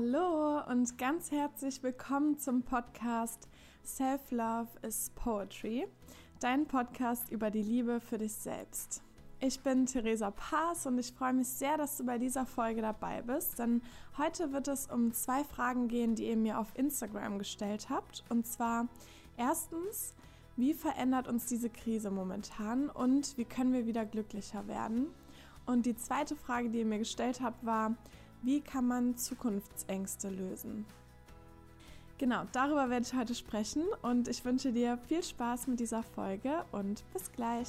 Hallo und ganz herzlich willkommen zum Podcast Self Love is Poetry, dein Podcast über die Liebe für dich selbst. Ich bin Theresa Paas und ich freue mich sehr, dass du bei dieser Folge dabei bist, denn heute wird es um zwei Fragen gehen, die ihr mir auf Instagram gestellt habt. Und zwar erstens, wie verändert uns diese Krise momentan und wie können wir wieder glücklicher werden? Und die zweite Frage, die ihr mir gestellt habt, war, wie kann man Zukunftsängste lösen? Genau, darüber werde ich heute sprechen und ich wünsche dir viel Spaß mit dieser Folge und bis gleich.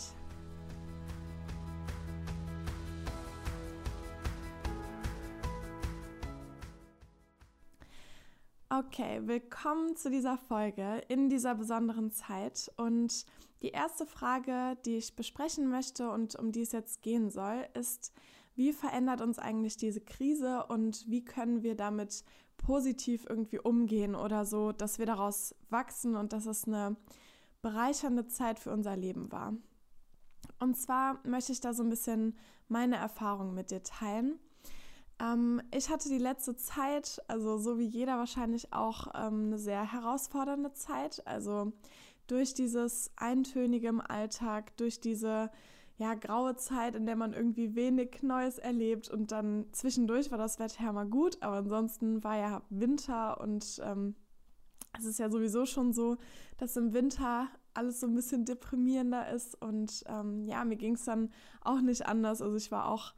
Okay, willkommen zu dieser Folge in dieser besonderen Zeit. Und die erste Frage, die ich besprechen möchte und um die es jetzt gehen soll, ist, wie verändert uns eigentlich diese Krise und wie können wir damit positiv irgendwie umgehen oder so, dass wir daraus wachsen und dass es eine bereichernde Zeit für unser Leben war. Und zwar möchte ich da so ein bisschen meine Erfahrungen mit dir teilen. Ähm, ich hatte die letzte Zeit, also so wie jeder wahrscheinlich auch, ähm, eine sehr herausfordernde Zeit. Also durch dieses Eintönige im Alltag, durch diese ja, graue Zeit, in der man irgendwie wenig Neues erlebt. Und dann zwischendurch war das Wetter ja mal gut, aber ansonsten war ja Winter und ähm, es ist ja sowieso schon so, dass im Winter alles so ein bisschen deprimierender ist. Und ähm, ja, mir ging es dann auch nicht anders. Also ich war auch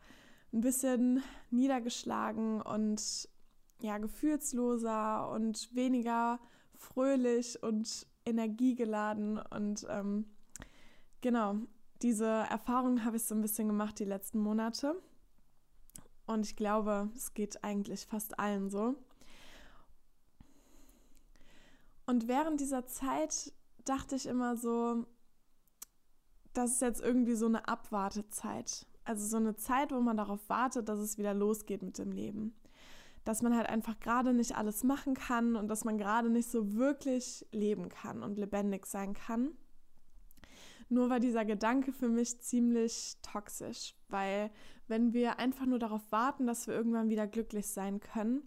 ein bisschen niedergeschlagen und ja, gefühlsloser und weniger fröhlich und energiegeladen. Und ähm, genau, diese Erfahrung habe ich so ein bisschen gemacht die letzten Monate. Und ich glaube, es geht eigentlich fast allen so. Und während dieser Zeit dachte ich immer so, das ist jetzt irgendwie so eine Abwartezeit. Also so eine Zeit, wo man darauf wartet, dass es wieder losgeht mit dem Leben. Dass man halt einfach gerade nicht alles machen kann und dass man gerade nicht so wirklich leben kann und lebendig sein kann. Nur war dieser Gedanke für mich ziemlich toxisch, weil wenn wir einfach nur darauf warten, dass wir irgendwann wieder glücklich sein können,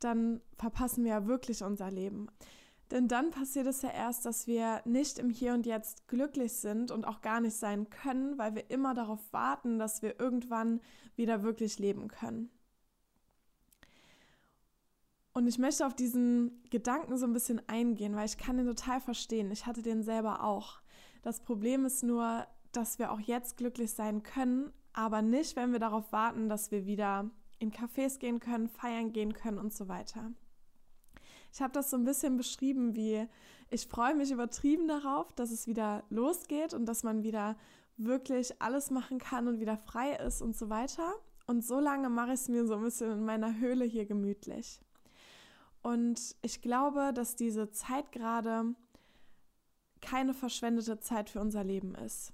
dann verpassen wir ja wirklich unser Leben. Denn dann passiert es ja erst, dass wir nicht im Hier und Jetzt glücklich sind und auch gar nicht sein können, weil wir immer darauf warten, dass wir irgendwann wieder wirklich leben können. Und ich möchte auf diesen Gedanken so ein bisschen eingehen, weil ich kann den total verstehen. Ich hatte den selber auch. Das Problem ist nur, dass wir auch jetzt glücklich sein können, aber nicht, wenn wir darauf warten, dass wir wieder in Cafés gehen können, feiern gehen können und so weiter. Ich habe das so ein bisschen beschrieben, wie ich freue mich übertrieben darauf, dass es wieder losgeht und dass man wieder wirklich alles machen kann und wieder frei ist und so weiter. Und so lange mache ich es mir so ein bisschen in meiner Höhle hier gemütlich. Und ich glaube, dass diese Zeit gerade keine verschwendete Zeit für unser Leben ist,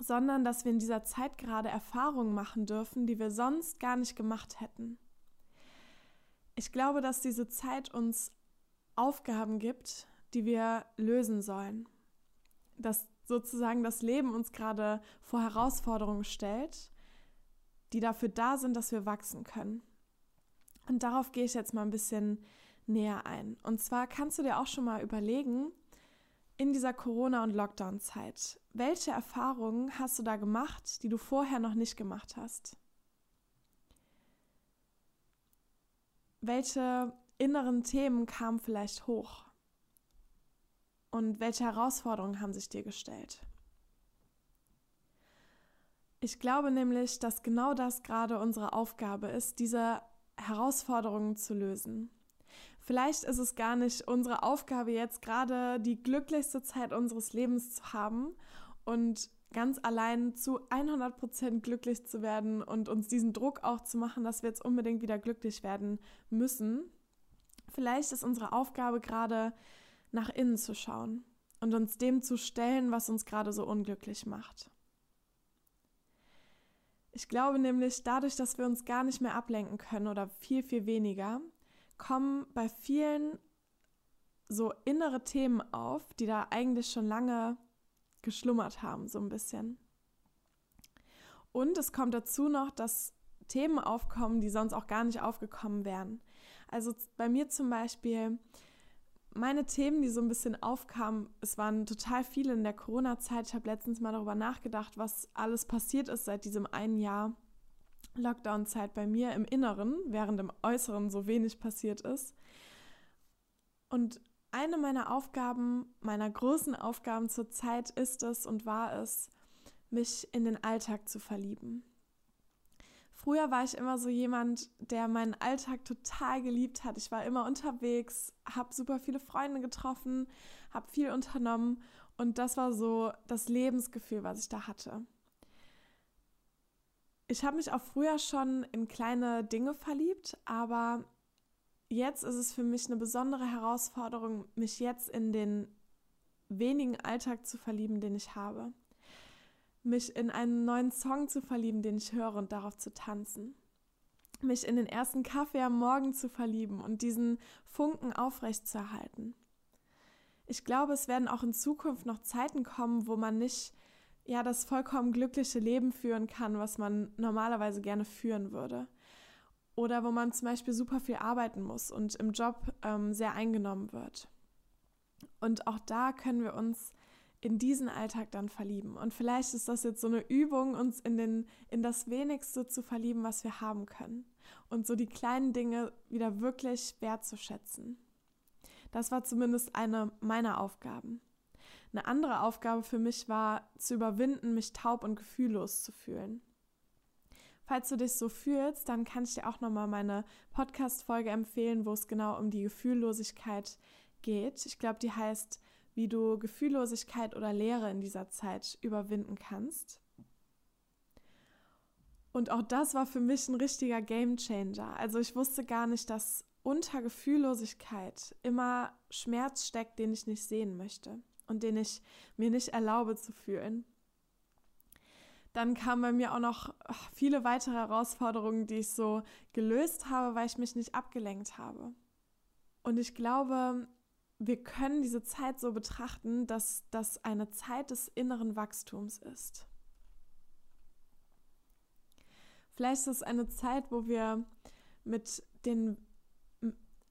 sondern dass wir in dieser Zeit gerade Erfahrungen machen dürfen, die wir sonst gar nicht gemacht hätten. Ich glaube, dass diese Zeit uns Aufgaben gibt, die wir lösen sollen. Dass sozusagen das Leben uns gerade vor Herausforderungen stellt, die dafür da sind, dass wir wachsen können. Und darauf gehe ich jetzt mal ein bisschen näher ein. Und zwar kannst du dir auch schon mal überlegen, in dieser Corona- und Lockdown-Zeit, welche Erfahrungen hast du da gemacht, die du vorher noch nicht gemacht hast? Welche inneren Themen kamen vielleicht hoch? Und welche Herausforderungen haben sich dir gestellt? Ich glaube nämlich, dass genau das gerade unsere Aufgabe ist, diese Herausforderungen zu lösen. Vielleicht ist es gar nicht unsere Aufgabe, jetzt gerade die glücklichste Zeit unseres Lebens zu haben und ganz allein zu 100 Prozent glücklich zu werden und uns diesen Druck auch zu machen, dass wir jetzt unbedingt wieder glücklich werden müssen. Vielleicht ist unsere Aufgabe gerade nach innen zu schauen und uns dem zu stellen, was uns gerade so unglücklich macht. Ich glaube nämlich, dadurch, dass wir uns gar nicht mehr ablenken können oder viel, viel weniger, kommen bei vielen so innere Themen auf, die da eigentlich schon lange geschlummert haben, so ein bisschen. Und es kommt dazu noch, dass Themen aufkommen, die sonst auch gar nicht aufgekommen wären. Also bei mir zum Beispiel, meine Themen, die so ein bisschen aufkamen, es waren total viele in der Corona-Zeit. Ich habe letztens mal darüber nachgedacht, was alles passiert ist seit diesem einen Jahr Lockdown-Zeit bei mir im Inneren, während im Äußeren so wenig passiert ist. Und eine meiner Aufgaben, meiner großen Aufgaben zur Zeit ist es und war es, mich in den Alltag zu verlieben. Früher war ich immer so jemand, der meinen Alltag total geliebt hat. Ich war immer unterwegs, habe super viele Freunde getroffen, habe viel unternommen und das war so das Lebensgefühl, was ich da hatte. Ich habe mich auch früher schon in kleine Dinge verliebt, aber jetzt ist es für mich eine besondere Herausforderung, mich jetzt in den wenigen Alltag zu verlieben, den ich habe mich in einen neuen Song zu verlieben, den ich höre und darauf zu tanzen. Mich in den ersten Kaffee am Morgen zu verlieben und diesen Funken aufrechtzuerhalten. Ich glaube, es werden auch in Zukunft noch Zeiten kommen, wo man nicht ja das vollkommen glückliche Leben führen kann, was man normalerweise gerne führen würde. Oder wo man zum Beispiel super viel arbeiten muss und im Job ähm, sehr eingenommen wird. Und auch da können wir uns in diesen Alltag dann verlieben. Und vielleicht ist das jetzt so eine Übung, uns in, den, in das Wenigste zu verlieben, was wir haben können. Und so die kleinen Dinge wieder wirklich wertzuschätzen. Das war zumindest eine meiner Aufgaben. Eine andere Aufgabe für mich war, zu überwinden, mich taub und gefühllos zu fühlen. Falls du dich so fühlst, dann kann ich dir auch nochmal meine Podcast-Folge empfehlen, wo es genau um die Gefühllosigkeit geht. Ich glaube, die heißt wie du Gefühllosigkeit oder Leere in dieser Zeit überwinden kannst. Und auch das war für mich ein richtiger Game Changer. Also ich wusste gar nicht, dass unter Gefühllosigkeit immer Schmerz steckt, den ich nicht sehen möchte und den ich mir nicht erlaube zu fühlen. Dann kamen bei mir auch noch viele weitere Herausforderungen, die ich so gelöst habe, weil ich mich nicht abgelenkt habe. Und ich glaube, wir können diese Zeit so betrachten, dass das eine Zeit des inneren Wachstums ist. Vielleicht ist es eine Zeit, wo wir mit, den,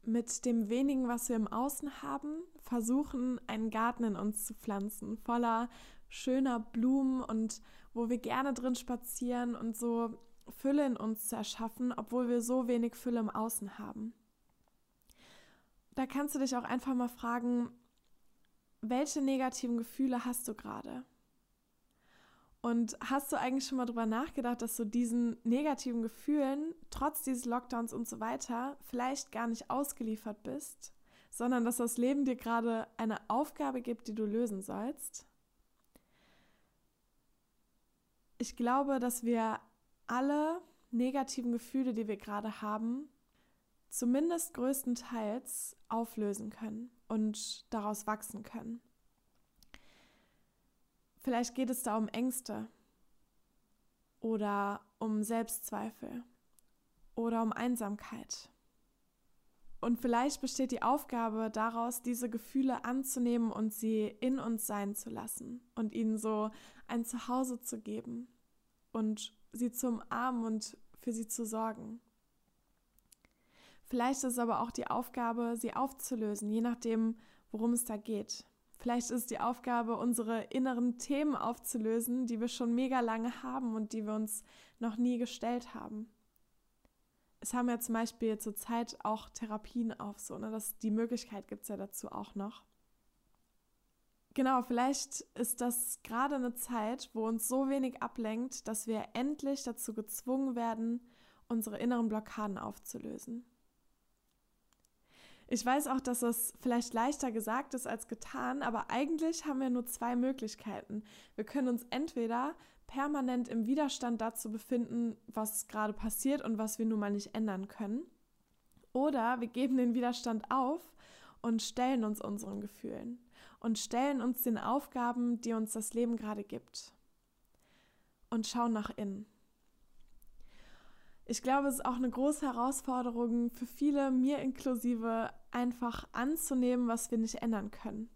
mit dem wenigen, was wir im Außen haben, versuchen, einen Garten in uns zu pflanzen, voller schöner Blumen und wo wir gerne drin spazieren und so Fülle in uns zu erschaffen, obwohl wir so wenig Fülle im Außen haben da kannst du dich auch einfach mal fragen, welche negativen Gefühle hast du gerade? Und hast du eigentlich schon mal darüber nachgedacht, dass du diesen negativen Gefühlen, trotz dieses Lockdowns und so weiter, vielleicht gar nicht ausgeliefert bist, sondern dass das Leben dir gerade eine Aufgabe gibt, die du lösen sollst? Ich glaube, dass wir alle negativen Gefühle, die wir gerade haben, zumindest größtenteils auflösen können und daraus wachsen können. Vielleicht geht es da um Ängste oder um Selbstzweifel oder um Einsamkeit. Und vielleicht besteht die Aufgabe daraus, diese Gefühle anzunehmen und sie in uns sein zu lassen und ihnen so ein Zuhause zu geben und sie zu umarmen und für sie zu sorgen. Vielleicht ist es aber auch die Aufgabe, sie aufzulösen, je nachdem, worum es da geht. Vielleicht ist es die Aufgabe, unsere inneren Themen aufzulösen, die wir schon mega lange haben und die wir uns noch nie gestellt haben. Es haben ja zum Beispiel zurzeit auch Therapien auf, so, ne? Das, die Möglichkeit gibt es ja dazu auch noch. Genau, vielleicht ist das gerade eine Zeit, wo uns so wenig ablenkt, dass wir endlich dazu gezwungen werden, unsere inneren Blockaden aufzulösen. Ich weiß auch, dass es vielleicht leichter gesagt ist als getan, aber eigentlich haben wir nur zwei Möglichkeiten. Wir können uns entweder permanent im Widerstand dazu befinden, was gerade passiert und was wir nun mal nicht ändern können, oder wir geben den Widerstand auf und stellen uns unseren Gefühlen und stellen uns den Aufgaben, die uns das Leben gerade gibt und schauen nach innen. Ich glaube, es ist auch eine große Herausforderung für viele, mir inklusive, einfach anzunehmen, was wir nicht ändern können.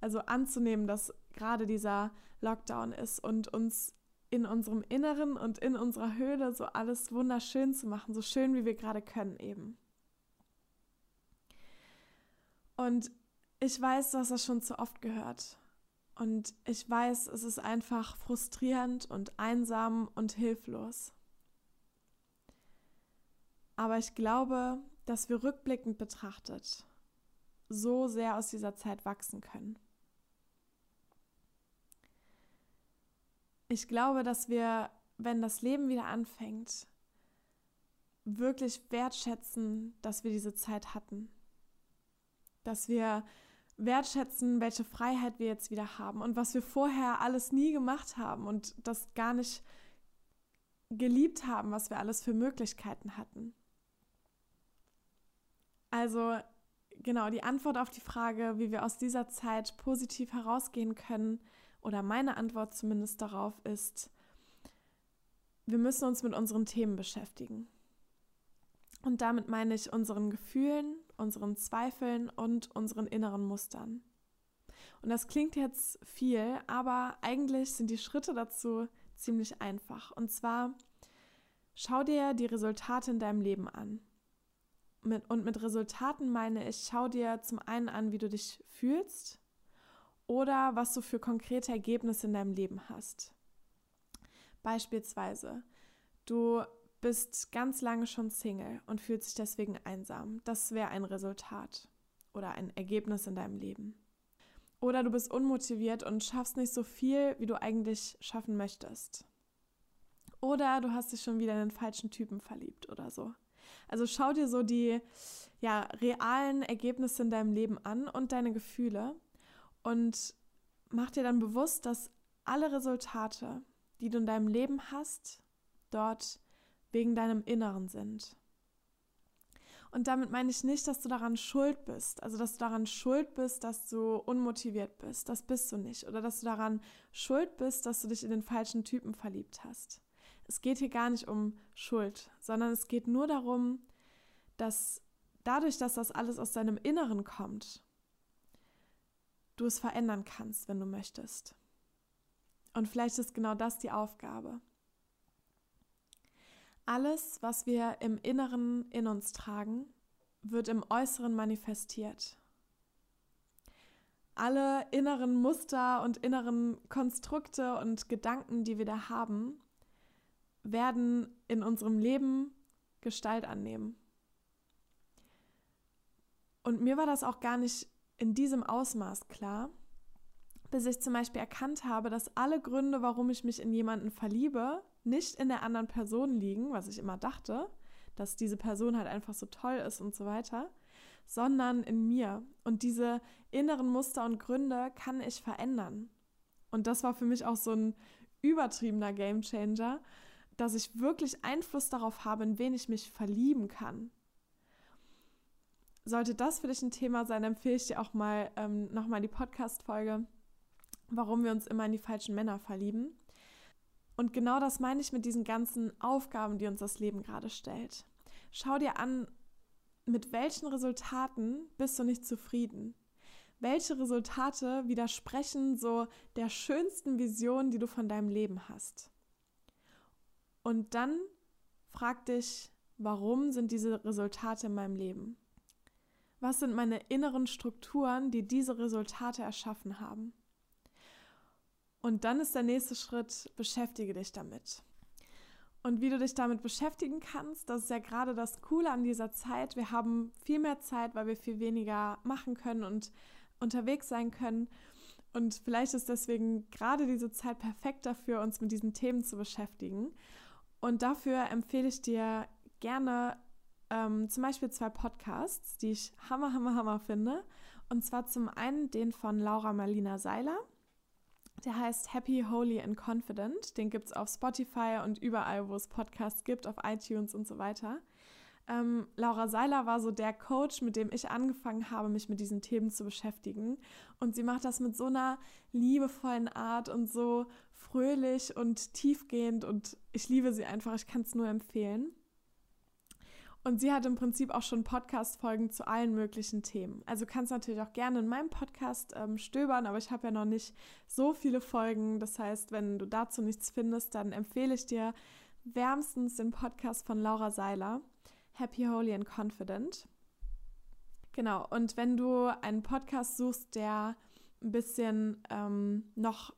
Also anzunehmen, dass gerade dieser Lockdown ist und uns in unserem Inneren und in unserer Höhle so alles wunderschön zu machen, so schön wie wir gerade können eben. Und ich weiß, du hast das schon zu oft gehört. Und ich weiß, es ist einfach frustrierend und einsam und hilflos. Aber ich glaube, dass wir rückblickend betrachtet so sehr aus dieser Zeit wachsen können. Ich glaube, dass wir, wenn das Leben wieder anfängt, wirklich wertschätzen, dass wir diese Zeit hatten. Dass wir wertschätzen, welche Freiheit wir jetzt wieder haben und was wir vorher alles nie gemacht haben und das gar nicht geliebt haben, was wir alles für Möglichkeiten hatten. Also genau, die Antwort auf die Frage, wie wir aus dieser Zeit positiv herausgehen können, oder meine Antwort zumindest darauf ist, wir müssen uns mit unseren Themen beschäftigen. Und damit meine ich unseren Gefühlen, unseren Zweifeln und unseren inneren Mustern. Und das klingt jetzt viel, aber eigentlich sind die Schritte dazu ziemlich einfach. Und zwar schau dir die Resultate in deinem Leben an. Mit, und mit Resultaten meine ich, schau dir zum einen an, wie du dich fühlst oder was du für konkrete Ergebnisse in deinem Leben hast. Beispielsweise, du bist ganz lange schon Single und fühlst dich deswegen einsam. Das wäre ein Resultat oder ein Ergebnis in deinem Leben. Oder du bist unmotiviert und schaffst nicht so viel, wie du eigentlich schaffen möchtest. Oder du hast dich schon wieder in den falschen Typen verliebt oder so. Also schau dir so die ja, realen Ergebnisse in deinem Leben an und deine Gefühle und mach dir dann bewusst, dass alle Resultate, die du in deinem Leben hast, dort wegen deinem Inneren sind. Und damit meine ich nicht, dass du daran schuld bist. Also, dass du daran schuld bist, dass du unmotiviert bist. Das bist du nicht. Oder dass du daran schuld bist, dass du dich in den falschen Typen verliebt hast. Es geht hier gar nicht um Schuld, sondern es geht nur darum, dass dadurch, dass das alles aus deinem Inneren kommt, du es verändern kannst, wenn du möchtest. Und vielleicht ist genau das die Aufgabe. Alles, was wir im Inneren in uns tragen, wird im Äußeren manifestiert. Alle inneren Muster und inneren Konstrukte und Gedanken, die wir da haben, werden in unserem Leben Gestalt annehmen. Und mir war das auch gar nicht in diesem Ausmaß klar, bis ich zum Beispiel erkannt habe, dass alle Gründe, warum ich mich in jemanden verliebe, nicht in der anderen Person liegen, was ich immer dachte, dass diese Person halt einfach so toll ist und so weiter, sondern in mir. Und diese inneren Muster und Gründe kann ich verändern. Und das war für mich auch so ein übertriebener Gamechanger, dass ich wirklich Einfluss darauf habe, in wen ich mich verlieben kann. Sollte das für dich ein Thema sein, empfehle ich dir auch mal ähm, nochmal die Podcast-Folge, warum wir uns immer in die falschen Männer verlieben. Und genau das meine ich mit diesen ganzen Aufgaben, die uns das Leben gerade stellt. Schau dir an, mit welchen Resultaten bist du nicht zufrieden? Welche Resultate widersprechen so der schönsten Vision, die du von deinem Leben hast? Und dann frag dich, warum sind diese Resultate in meinem Leben? Was sind meine inneren Strukturen, die diese Resultate erschaffen haben? Und dann ist der nächste Schritt, beschäftige dich damit. Und wie du dich damit beschäftigen kannst, das ist ja gerade das Coole an dieser Zeit. Wir haben viel mehr Zeit, weil wir viel weniger machen können und unterwegs sein können. Und vielleicht ist deswegen gerade diese Zeit perfekt dafür, uns mit diesen Themen zu beschäftigen. Und dafür empfehle ich dir gerne ähm, zum Beispiel zwei Podcasts, die ich hammer, hammer, hammer finde. Und zwar zum einen den von Laura Marlina Seiler. Der heißt Happy, Holy and Confident. Den gibt es auf Spotify und überall, wo es Podcasts gibt, auf iTunes und so weiter. Ähm, Laura Seiler war so der Coach, mit dem ich angefangen habe, mich mit diesen Themen zu beschäftigen. Und sie macht das mit so einer liebevollen Art und so fröhlich und tiefgehend. Und ich liebe sie einfach. Ich kann es nur empfehlen. Und sie hat im Prinzip auch schon Podcast-Folgen zu allen möglichen Themen. Also kannst natürlich auch gerne in meinem Podcast ähm, stöbern, aber ich habe ja noch nicht so viele Folgen. Das heißt, wenn du dazu nichts findest, dann empfehle ich dir wärmstens den Podcast von Laura Seiler, Happy, Holy and Confident. Genau, und wenn du einen Podcast suchst, der ein bisschen ähm, noch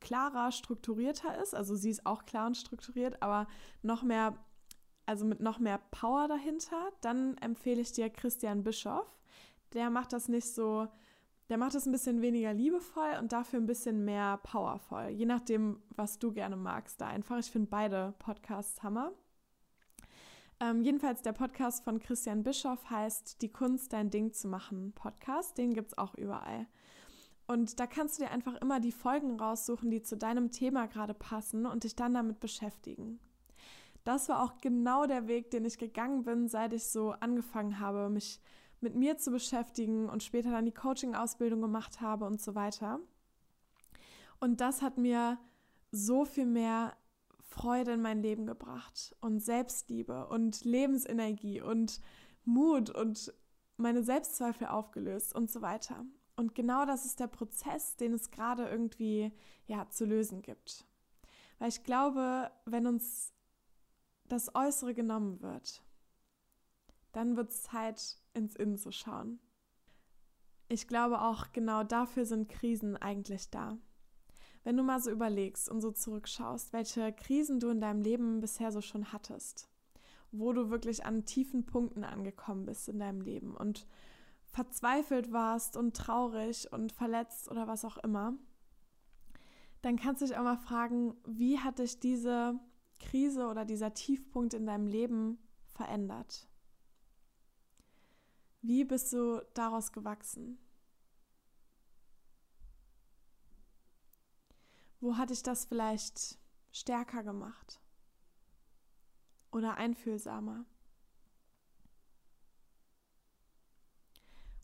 klarer strukturierter ist, also sie ist auch klar und strukturiert, aber noch mehr, also mit noch mehr Power dahinter, dann empfehle ich dir Christian Bischoff. Der macht das nicht so, der macht das ein bisschen weniger liebevoll und dafür ein bisschen mehr powervoll, je nachdem, was du gerne magst. Da einfach, ich finde beide Podcasts Hammer. Ähm, jedenfalls der Podcast von Christian Bischoff heißt Die Kunst, dein Ding zu machen Podcast. Den gibt es auch überall. Und da kannst du dir einfach immer die Folgen raussuchen, die zu deinem Thema gerade passen und dich dann damit beschäftigen. Das war auch genau der Weg, den ich gegangen bin, seit ich so angefangen habe, mich mit mir zu beschäftigen und später dann die Coaching-Ausbildung gemacht habe und so weiter. Und das hat mir so viel mehr Freude in mein Leben gebracht und Selbstliebe und Lebensenergie und Mut und meine Selbstzweifel aufgelöst und so weiter. Und genau das ist der Prozess, den es gerade irgendwie ja zu lösen gibt. Weil ich glaube, wenn uns das Äußere genommen wird, dann wird es Zeit, ins Innen zu schauen. Ich glaube auch, genau dafür sind Krisen eigentlich da. Wenn du mal so überlegst und so zurückschaust, welche Krisen du in deinem Leben bisher so schon hattest, wo du wirklich an tiefen Punkten angekommen bist in deinem Leben und verzweifelt warst und traurig und verletzt oder was auch immer, dann kannst du dich auch mal fragen, wie hat dich diese Krise oder dieser Tiefpunkt in deinem Leben verändert? Wie bist du daraus gewachsen? Wo hat dich das vielleicht stärker gemacht oder einfühlsamer?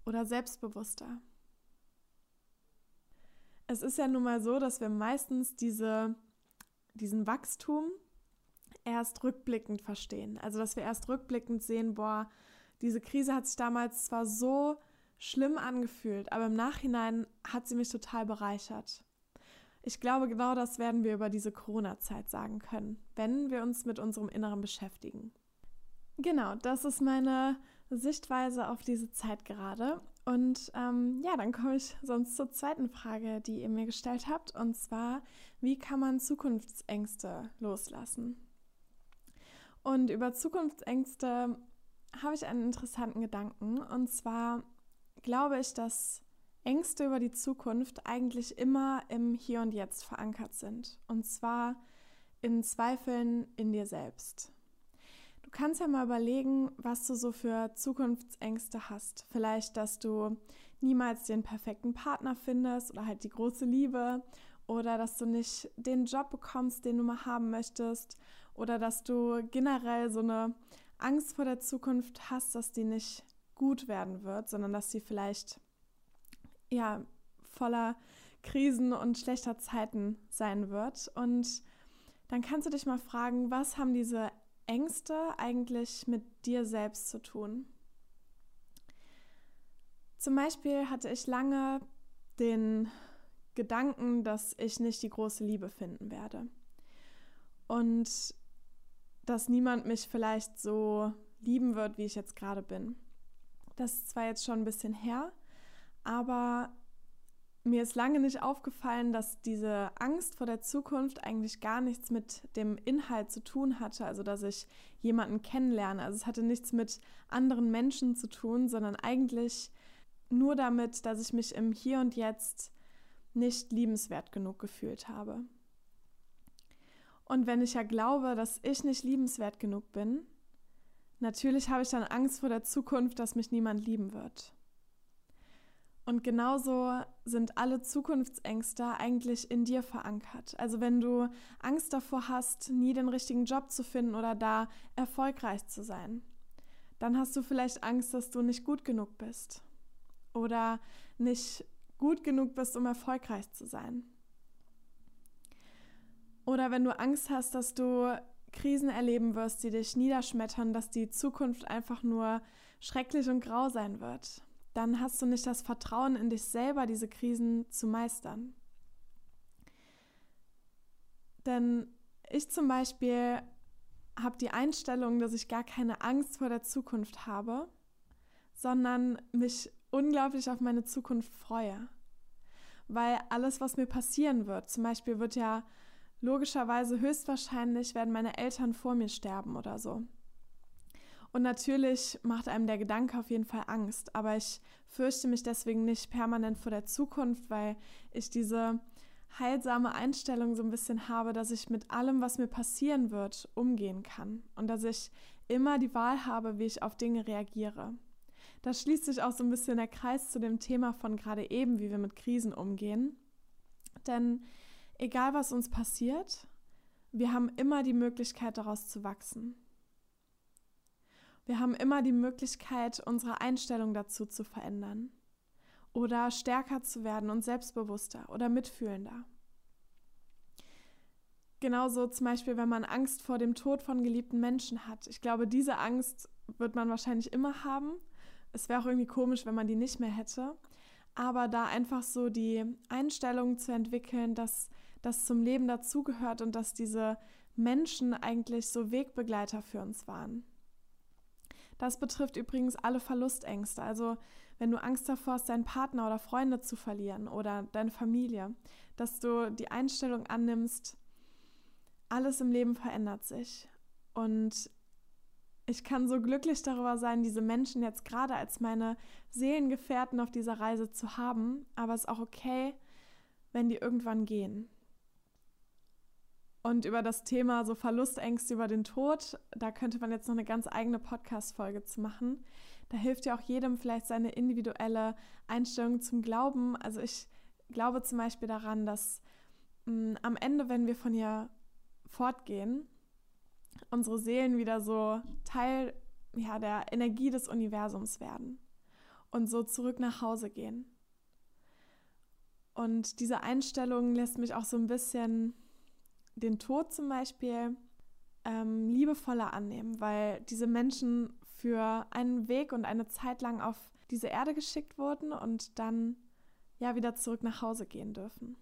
oder selbstbewusster. Es ist ja nun mal so, dass wir meistens diese, diesen Wachstum erst rückblickend verstehen. Also dass wir erst rückblickend sehen, boah, diese Krise hat sich damals zwar so schlimm angefühlt, aber im Nachhinein hat sie mich total bereichert. Ich glaube, genau das werden wir über diese Corona-Zeit sagen können, wenn wir uns mit unserem Inneren beschäftigen. Genau, das ist meine Sichtweise auf diese Zeit gerade. Und ähm, ja, dann komme ich sonst zur zweiten Frage, die ihr mir gestellt habt. Und zwar, wie kann man Zukunftsängste loslassen? Und über Zukunftsängste habe ich einen interessanten Gedanken. Und zwar glaube ich, dass Ängste über die Zukunft eigentlich immer im Hier und Jetzt verankert sind. Und zwar in Zweifeln in dir selbst. Du kannst ja mal überlegen, was du so für Zukunftsängste hast. Vielleicht, dass du niemals den perfekten Partner findest oder halt die große Liebe oder dass du nicht den Job bekommst, den du mal haben möchtest oder dass du generell so eine Angst vor der Zukunft hast, dass die nicht gut werden wird, sondern dass sie vielleicht ja voller Krisen und schlechter Zeiten sein wird und dann kannst du dich mal fragen, was haben diese Ängste eigentlich mit dir selbst zu tun? Zum Beispiel hatte ich lange den Gedanken, dass ich nicht die große Liebe finden werde. Und dass niemand mich vielleicht so lieben wird, wie ich jetzt gerade bin. Das ist zwar jetzt schon ein bisschen her, aber mir ist lange nicht aufgefallen, dass diese Angst vor der Zukunft eigentlich gar nichts mit dem Inhalt zu tun hatte, also dass ich jemanden kennenlerne. Also es hatte nichts mit anderen Menschen zu tun, sondern eigentlich nur damit, dass ich mich im Hier und Jetzt nicht liebenswert genug gefühlt habe. Und wenn ich ja glaube, dass ich nicht liebenswert genug bin, natürlich habe ich dann Angst vor der Zukunft, dass mich niemand lieben wird. Und genauso sind alle Zukunftsängste eigentlich in dir verankert. Also wenn du Angst davor hast, nie den richtigen Job zu finden oder da erfolgreich zu sein, dann hast du vielleicht Angst, dass du nicht gut genug bist oder nicht gut genug bist, um erfolgreich zu sein. Oder wenn du Angst hast, dass du Krisen erleben wirst, die dich niederschmettern, dass die Zukunft einfach nur schrecklich und grau sein wird dann hast du nicht das Vertrauen in dich selber, diese Krisen zu meistern. Denn ich zum Beispiel habe die Einstellung, dass ich gar keine Angst vor der Zukunft habe, sondern mich unglaublich auf meine Zukunft freue. Weil alles, was mir passieren wird, zum Beispiel wird ja logischerweise höchstwahrscheinlich werden meine Eltern vor mir sterben oder so. Und natürlich macht einem der Gedanke auf jeden Fall Angst, aber ich fürchte mich deswegen nicht permanent vor der Zukunft, weil ich diese heilsame Einstellung so ein bisschen habe, dass ich mit allem, was mir passieren wird, umgehen kann und dass ich immer die Wahl habe, wie ich auf Dinge reagiere. Da schließt sich auch so ein bisschen der Kreis zu dem Thema von gerade eben, wie wir mit Krisen umgehen. Denn egal was uns passiert, wir haben immer die Möglichkeit daraus zu wachsen. Wir haben immer die Möglichkeit, unsere Einstellung dazu zu verändern oder stärker zu werden und selbstbewusster oder mitfühlender. Genauso zum Beispiel, wenn man Angst vor dem Tod von geliebten Menschen hat. Ich glaube, diese Angst wird man wahrscheinlich immer haben. Es wäre auch irgendwie komisch, wenn man die nicht mehr hätte. Aber da einfach so die Einstellung zu entwickeln, dass das zum Leben dazugehört und dass diese Menschen eigentlich so Wegbegleiter für uns waren. Das betrifft übrigens alle Verlustängste. Also wenn du Angst davor hast, deinen Partner oder Freunde zu verlieren oder deine Familie, dass du die Einstellung annimmst, alles im Leben verändert sich. Und ich kann so glücklich darüber sein, diese Menschen jetzt gerade als meine Seelengefährten auf dieser Reise zu haben, aber es ist auch okay, wenn die irgendwann gehen. Und über das Thema so Verlustängste über den Tod, da könnte man jetzt noch eine ganz eigene Podcast-Folge zu machen. Da hilft ja auch jedem vielleicht seine individuelle Einstellung zum Glauben. Also ich glaube zum Beispiel daran, dass mh, mm, am Ende, wenn wir von hier fortgehen, unsere Seelen wieder so Teil ja, der Energie des Universums werden und so zurück nach Hause gehen. Und diese Einstellung lässt mich auch so ein bisschen den Tod zum Beispiel ähm, liebevoller annehmen, weil diese Menschen für einen Weg und eine Zeit lang auf diese Erde geschickt wurden und dann ja wieder zurück nach Hause gehen dürfen.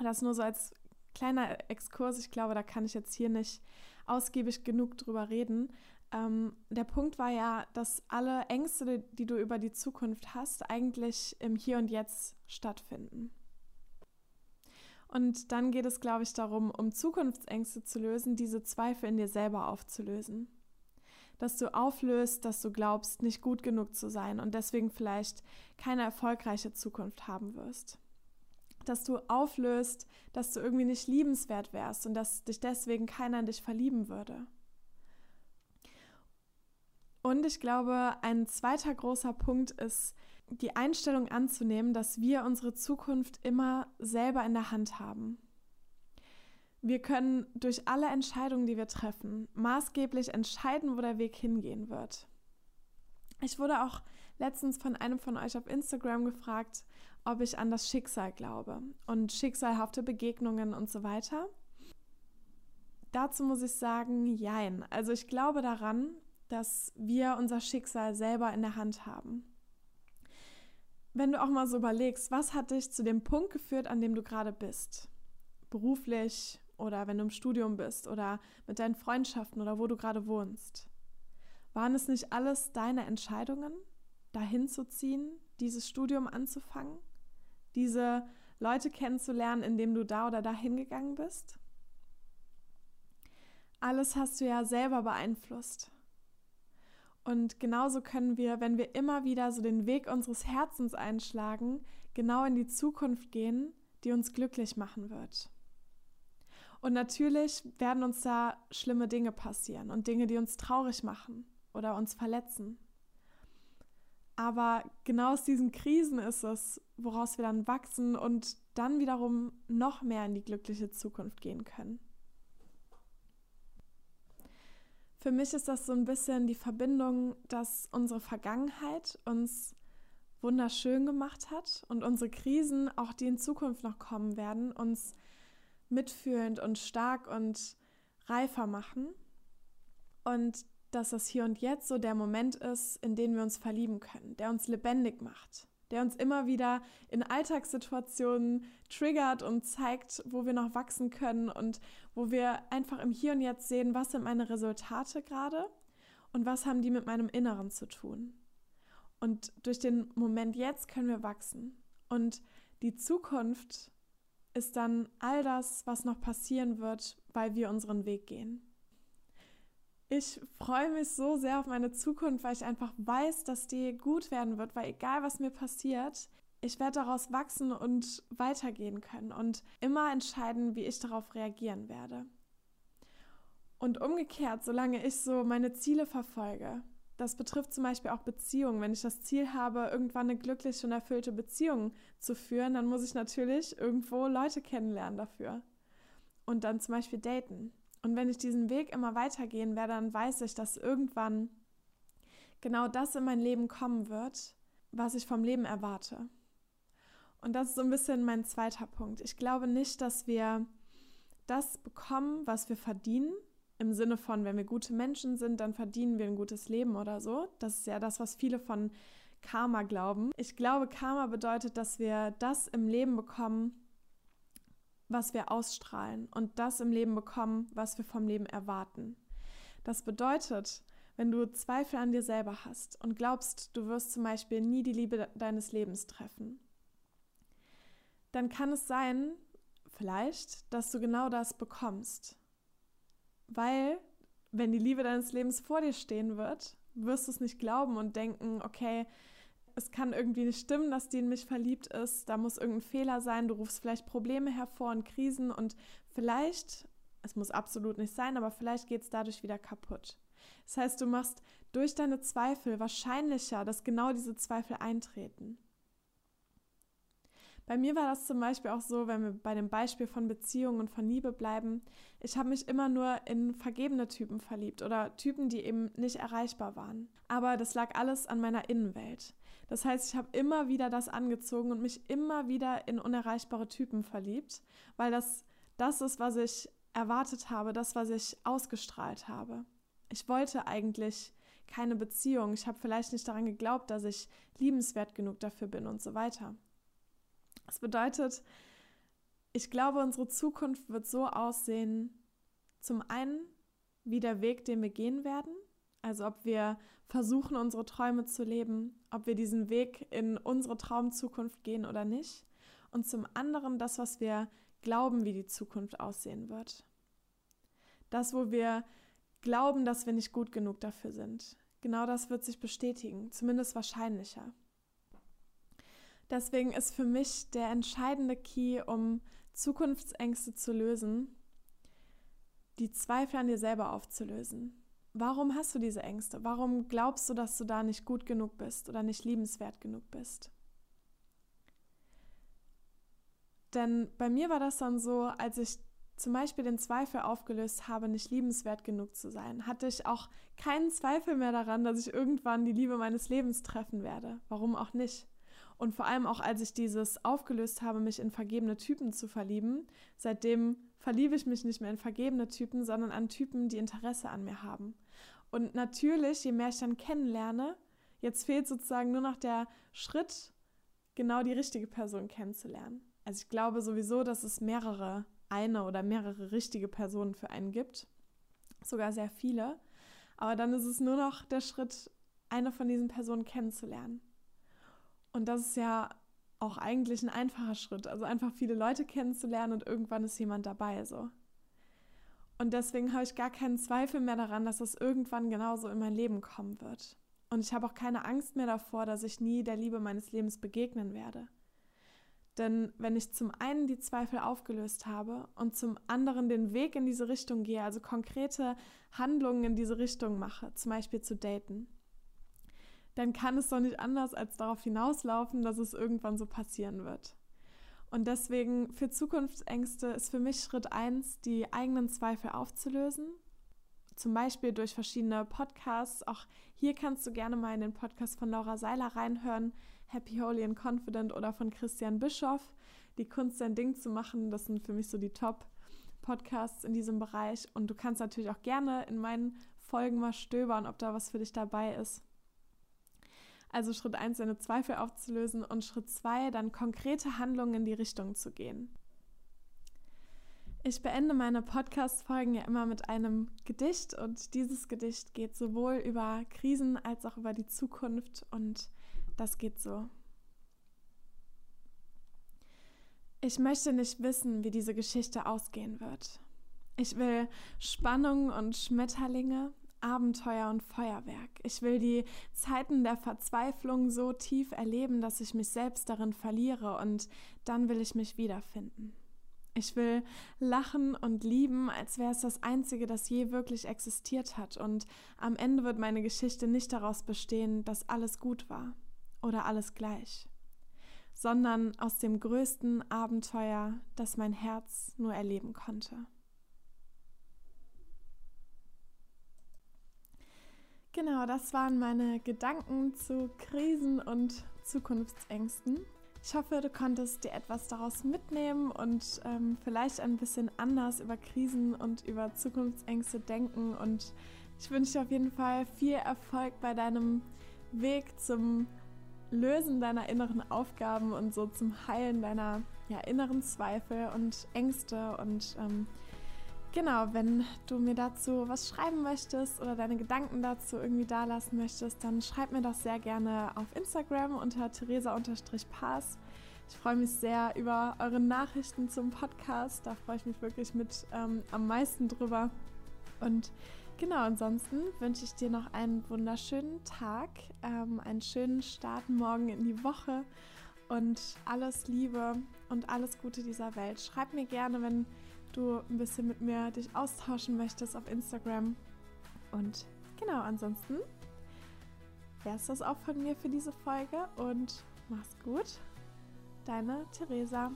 Das nur so als kleiner Exkurs. Ich glaube, da kann ich jetzt hier nicht ausgiebig genug drüber reden. Ähm, der Punkt war ja, dass alle Ängste, die du über die Zukunft hast, eigentlich im Hier und Jetzt stattfinden. Und dann geht es, glaube ich, darum, um Zukunftsängste zu lösen, diese Zweifel in dir selber aufzulösen. Dass du auflöst, dass du glaubst, nicht gut genug zu sein und deswegen vielleicht keine erfolgreiche Zukunft haben wirst. Dass du auflöst, dass du irgendwie nicht liebenswert wärst und dass dich deswegen keiner in dich verlieben würde. Und ich glaube, ein zweiter großer Punkt ist, die Einstellung anzunehmen, dass wir unsere Zukunft immer selber in der Hand haben. Wir können durch alle Entscheidungen, die wir treffen, maßgeblich entscheiden, wo der Weg hingehen wird. Ich wurde auch letztens von einem von euch auf Instagram gefragt, ob ich an das Schicksal glaube und schicksalhafte Begegnungen und so weiter. Dazu muss ich sagen, jein. Also ich glaube daran, dass wir unser Schicksal selber in der Hand haben wenn du auch mal so überlegst, was hat dich zu dem Punkt geführt, an dem du gerade bist? Beruflich oder wenn du im Studium bist oder mit deinen Freundschaften oder wo du gerade wohnst. Waren es nicht alles deine Entscheidungen, dahin zu ziehen, dieses Studium anzufangen, diese Leute kennenzulernen, indem du da oder da hingegangen bist? Alles hast du ja selber beeinflusst. Und genauso können wir, wenn wir immer wieder so den Weg unseres Herzens einschlagen, genau in die Zukunft gehen, die uns glücklich machen wird. Und natürlich werden uns da schlimme Dinge passieren und Dinge, die uns traurig machen oder uns verletzen. Aber genau aus diesen Krisen ist es, woraus wir dann wachsen und dann wiederum noch mehr in die glückliche Zukunft gehen können. Für mich ist das so ein bisschen die Verbindung, dass unsere Vergangenheit uns wunderschön gemacht hat und unsere Krisen, auch die in Zukunft noch kommen werden, uns mitfühlend und stark und reifer machen. Und dass das hier und jetzt so der Moment ist, in den wir uns verlieben können, der uns lebendig macht der uns immer wieder in Alltagssituationen triggert und zeigt, wo wir noch wachsen können und wo wir einfach im Hier und Jetzt sehen, was sind meine Resultate gerade und was haben die mit meinem Inneren zu tun. Und durch den Moment jetzt können wir wachsen. Und die Zukunft ist dann all das, was noch passieren wird, weil wir unseren Weg gehen. Ich freue mich so sehr auf meine Zukunft, weil ich einfach weiß, dass die gut werden wird, weil egal was mir passiert, ich werde daraus wachsen und weitergehen können und immer entscheiden, wie ich darauf reagieren werde. Und umgekehrt, solange ich so meine Ziele verfolge, das betrifft zum Beispiel auch Beziehungen. Wenn ich das Ziel habe, irgendwann eine glückliche und erfüllte Beziehung zu führen, dann muss ich natürlich irgendwo Leute kennenlernen dafür. Und dann zum Beispiel daten. Und wenn ich diesen Weg immer weitergehen werde, dann weiß ich, dass irgendwann genau das in mein Leben kommen wird, was ich vom Leben erwarte. Und das ist so ein bisschen mein zweiter Punkt. Ich glaube nicht, dass wir das bekommen, was wir verdienen. Im Sinne von, wenn wir gute Menschen sind, dann verdienen wir ein gutes Leben oder so. Das ist ja das, was viele von Karma glauben. Ich glaube, Karma bedeutet, dass wir das im Leben bekommen, was wir ausstrahlen und das im Leben bekommen, was wir vom Leben erwarten. Das bedeutet, wenn du Zweifel an dir selber hast und glaubst, du wirst zum Beispiel nie die Liebe deines Lebens treffen, dann kann es sein, vielleicht, dass du genau das bekommst. Weil, wenn die Liebe deines Lebens vor dir stehen wird, wirst du es nicht glauben und denken, okay, es kann irgendwie nicht stimmen, dass die in mich verliebt ist, da muss irgendein Fehler sein, du rufst vielleicht Probleme hervor und Krisen und vielleicht, es muss absolut nicht sein, aber vielleicht geht es dadurch wieder kaputt. Das heißt, du machst durch deine Zweifel wahrscheinlicher, dass genau diese Zweifel eintreten. Bei mir war das zum Beispiel auch so, wenn wir bei dem Beispiel von Beziehungen und von Liebe bleiben, ich habe mich immer nur in vergebene Typen verliebt oder Typen, die eben nicht erreichbar waren. Aber das lag alles an meiner Innenwelt. Das heißt, ich habe immer wieder das angezogen und mich immer wieder in unerreichbare Typen verliebt, weil das das ist, was ich erwartet habe, das, was ich ausgestrahlt habe. Ich wollte eigentlich keine Beziehung. Ich habe vielleicht nicht daran geglaubt, dass ich liebenswert genug dafür bin und so weiter. Das bedeutet, ich glaube, unsere Zukunft wird so aussehen, zum einen wie der Weg, den wir gehen werden, also ob wir versuchen, unsere Träume zu leben, ob wir diesen Weg in unsere Traumzukunft gehen oder nicht. Und zum anderen das, was wir glauben, wie die Zukunft aussehen wird. Das, wo wir glauben, dass wir nicht gut genug dafür sind. Genau das wird sich bestätigen, zumindest wahrscheinlicher. Deswegen ist für mich der entscheidende Key, um Zukunftsängste zu lösen, die Zweifel an dir selber aufzulösen. Warum hast du diese Ängste? Warum glaubst du, dass du da nicht gut genug bist oder nicht liebenswert genug bist? Denn bei mir war das dann so, als ich zum Beispiel den Zweifel aufgelöst habe, nicht liebenswert genug zu sein, hatte ich auch keinen Zweifel mehr daran, dass ich irgendwann die Liebe meines Lebens treffen werde. Warum auch nicht? Und vor allem auch, als ich dieses aufgelöst habe, mich in vergebene Typen zu verlieben, seitdem verliebe ich mich nicht mehr in vergebene Typen, sondern an Typen, die Interesse an mir haben. Und natürlich, je mehr ich dann kennenlerne, jetzt fehlt sozusagen nur noch der Schritt, genau die richtige Person kennenzulernen. Also ich glaube sowieso, dass es mehrere eine oder mehrere richtige Personen für einen gibt, sogar sehr viele. Aber dann ist es nur noch der Schritt, eine von diesen Personen kennenzulernen. Und das ist ja auch eigentlich ein einfacher Schritt. Also einfach viele Leute kennenzulernen und irgendwann ist jemand dabei so. Und deswegen habe ich gar keinen Zweifel mehr daran, dass es irgendwann genauso in mein Leben kommen wird. Und ich habe auch keine Angst mehr davor, dass ich nie der Liebe meines Lebens begegnen werde. Denn wenn ich zum einen die Zweifel aufgelöst habe und zum anderen den Weg in diese Richtung gehe, also konkrete Handlungen in diese Richtung mache, zum Beispiel zu daten, dann kann es doch nicht anders als darauf hinauslaufen, dass es irgendwann so passieren wird. Und deswegen für Zukunftsängste ist für mich Schritt eins, die eigenen Zweifel aufzulösen. Zum Beispiel durch verschiedene Podcasts. Auch hier kannst du gerne mal in den Podcast von Laura Seiler reinhören, Happy, Holy and Confident oder von Christian Bischoff, Die Kunst, sein Ding zu machen. Das sind für mich so die Top-Podcasts in diesem Bereich. Und du kannst natürlich auch gerne in meinen Folgen mal stöbern, ob da was für dich dabei ist. Also Schritt 1, seine Zweifel aufzulösen und Schritt 2, dann konkrete Handlungen in die Richtung zu gehen. Ich beende meine Podcast-Folgen ja immer mit einem Gedicht und dieses Gedicht geht sowohl über Krisen als auch über die Zukunft und Das geht so. Ich möchte nicht wissen, wie diese Geschichte ausgehen wird. Ich will Spannung und Schmetterlinge, Abenteuer und Feuerwerk. Ich will die Zeiten der Verzweiflung so tief erleben, dass ich mich selbst darin verliere und dann will ich mich wiederfinden. Ich will lachen und lieben, als wäre es das Einzige, das je wirklich existiert hat. Und am Ende wird meine Geschichte nicht daraus bestehen, dass alles gut war oder alles gleich sondern aus dem größten Abenteuer, das mein Herz nur erleben konnte. Genau, das waren meine Gedanken zu Krisen und Zukunftsängsten. Ich hoffe, du konntest dir etwas daraus mitnehmen und ähm, vielleicht ein bisschen anders über Krisen und über Zukunftsängste denken. Und ich wünsche dir auf jeden Fall viel Erfolg bei deinem Weg zum Lösen deiner inneren Aufgaben und so zum Heilen deiner ja, inneren Zweifel und Ängste. Und ähm, genau, wenn du mir dazu was schreiben möchtest oder deine Gedanken dazu irgendwie dalassen möchtest, dann schreib mir das sehr gerne auf Instagram unter theresa-pass. Ich freue mich sehr über eure Nachrichten zum Podcast. Da freue ich mich wirklich mit ähm, am meisten drüber. Und Genau, ansonsten wünsche ich dir noch einen wunderschönen Tag, ähm, einen schönen Start morgen in die Woche und alles Liebe und alles Gute dieser Welt. Schreib mir gerne, wenn du ein bisschen mit mir dich austauschen möchtest auf Instagram. Und genau, ansonsten wäre es das auch von mir für diese Folge und mach's gut. Deine Theresa.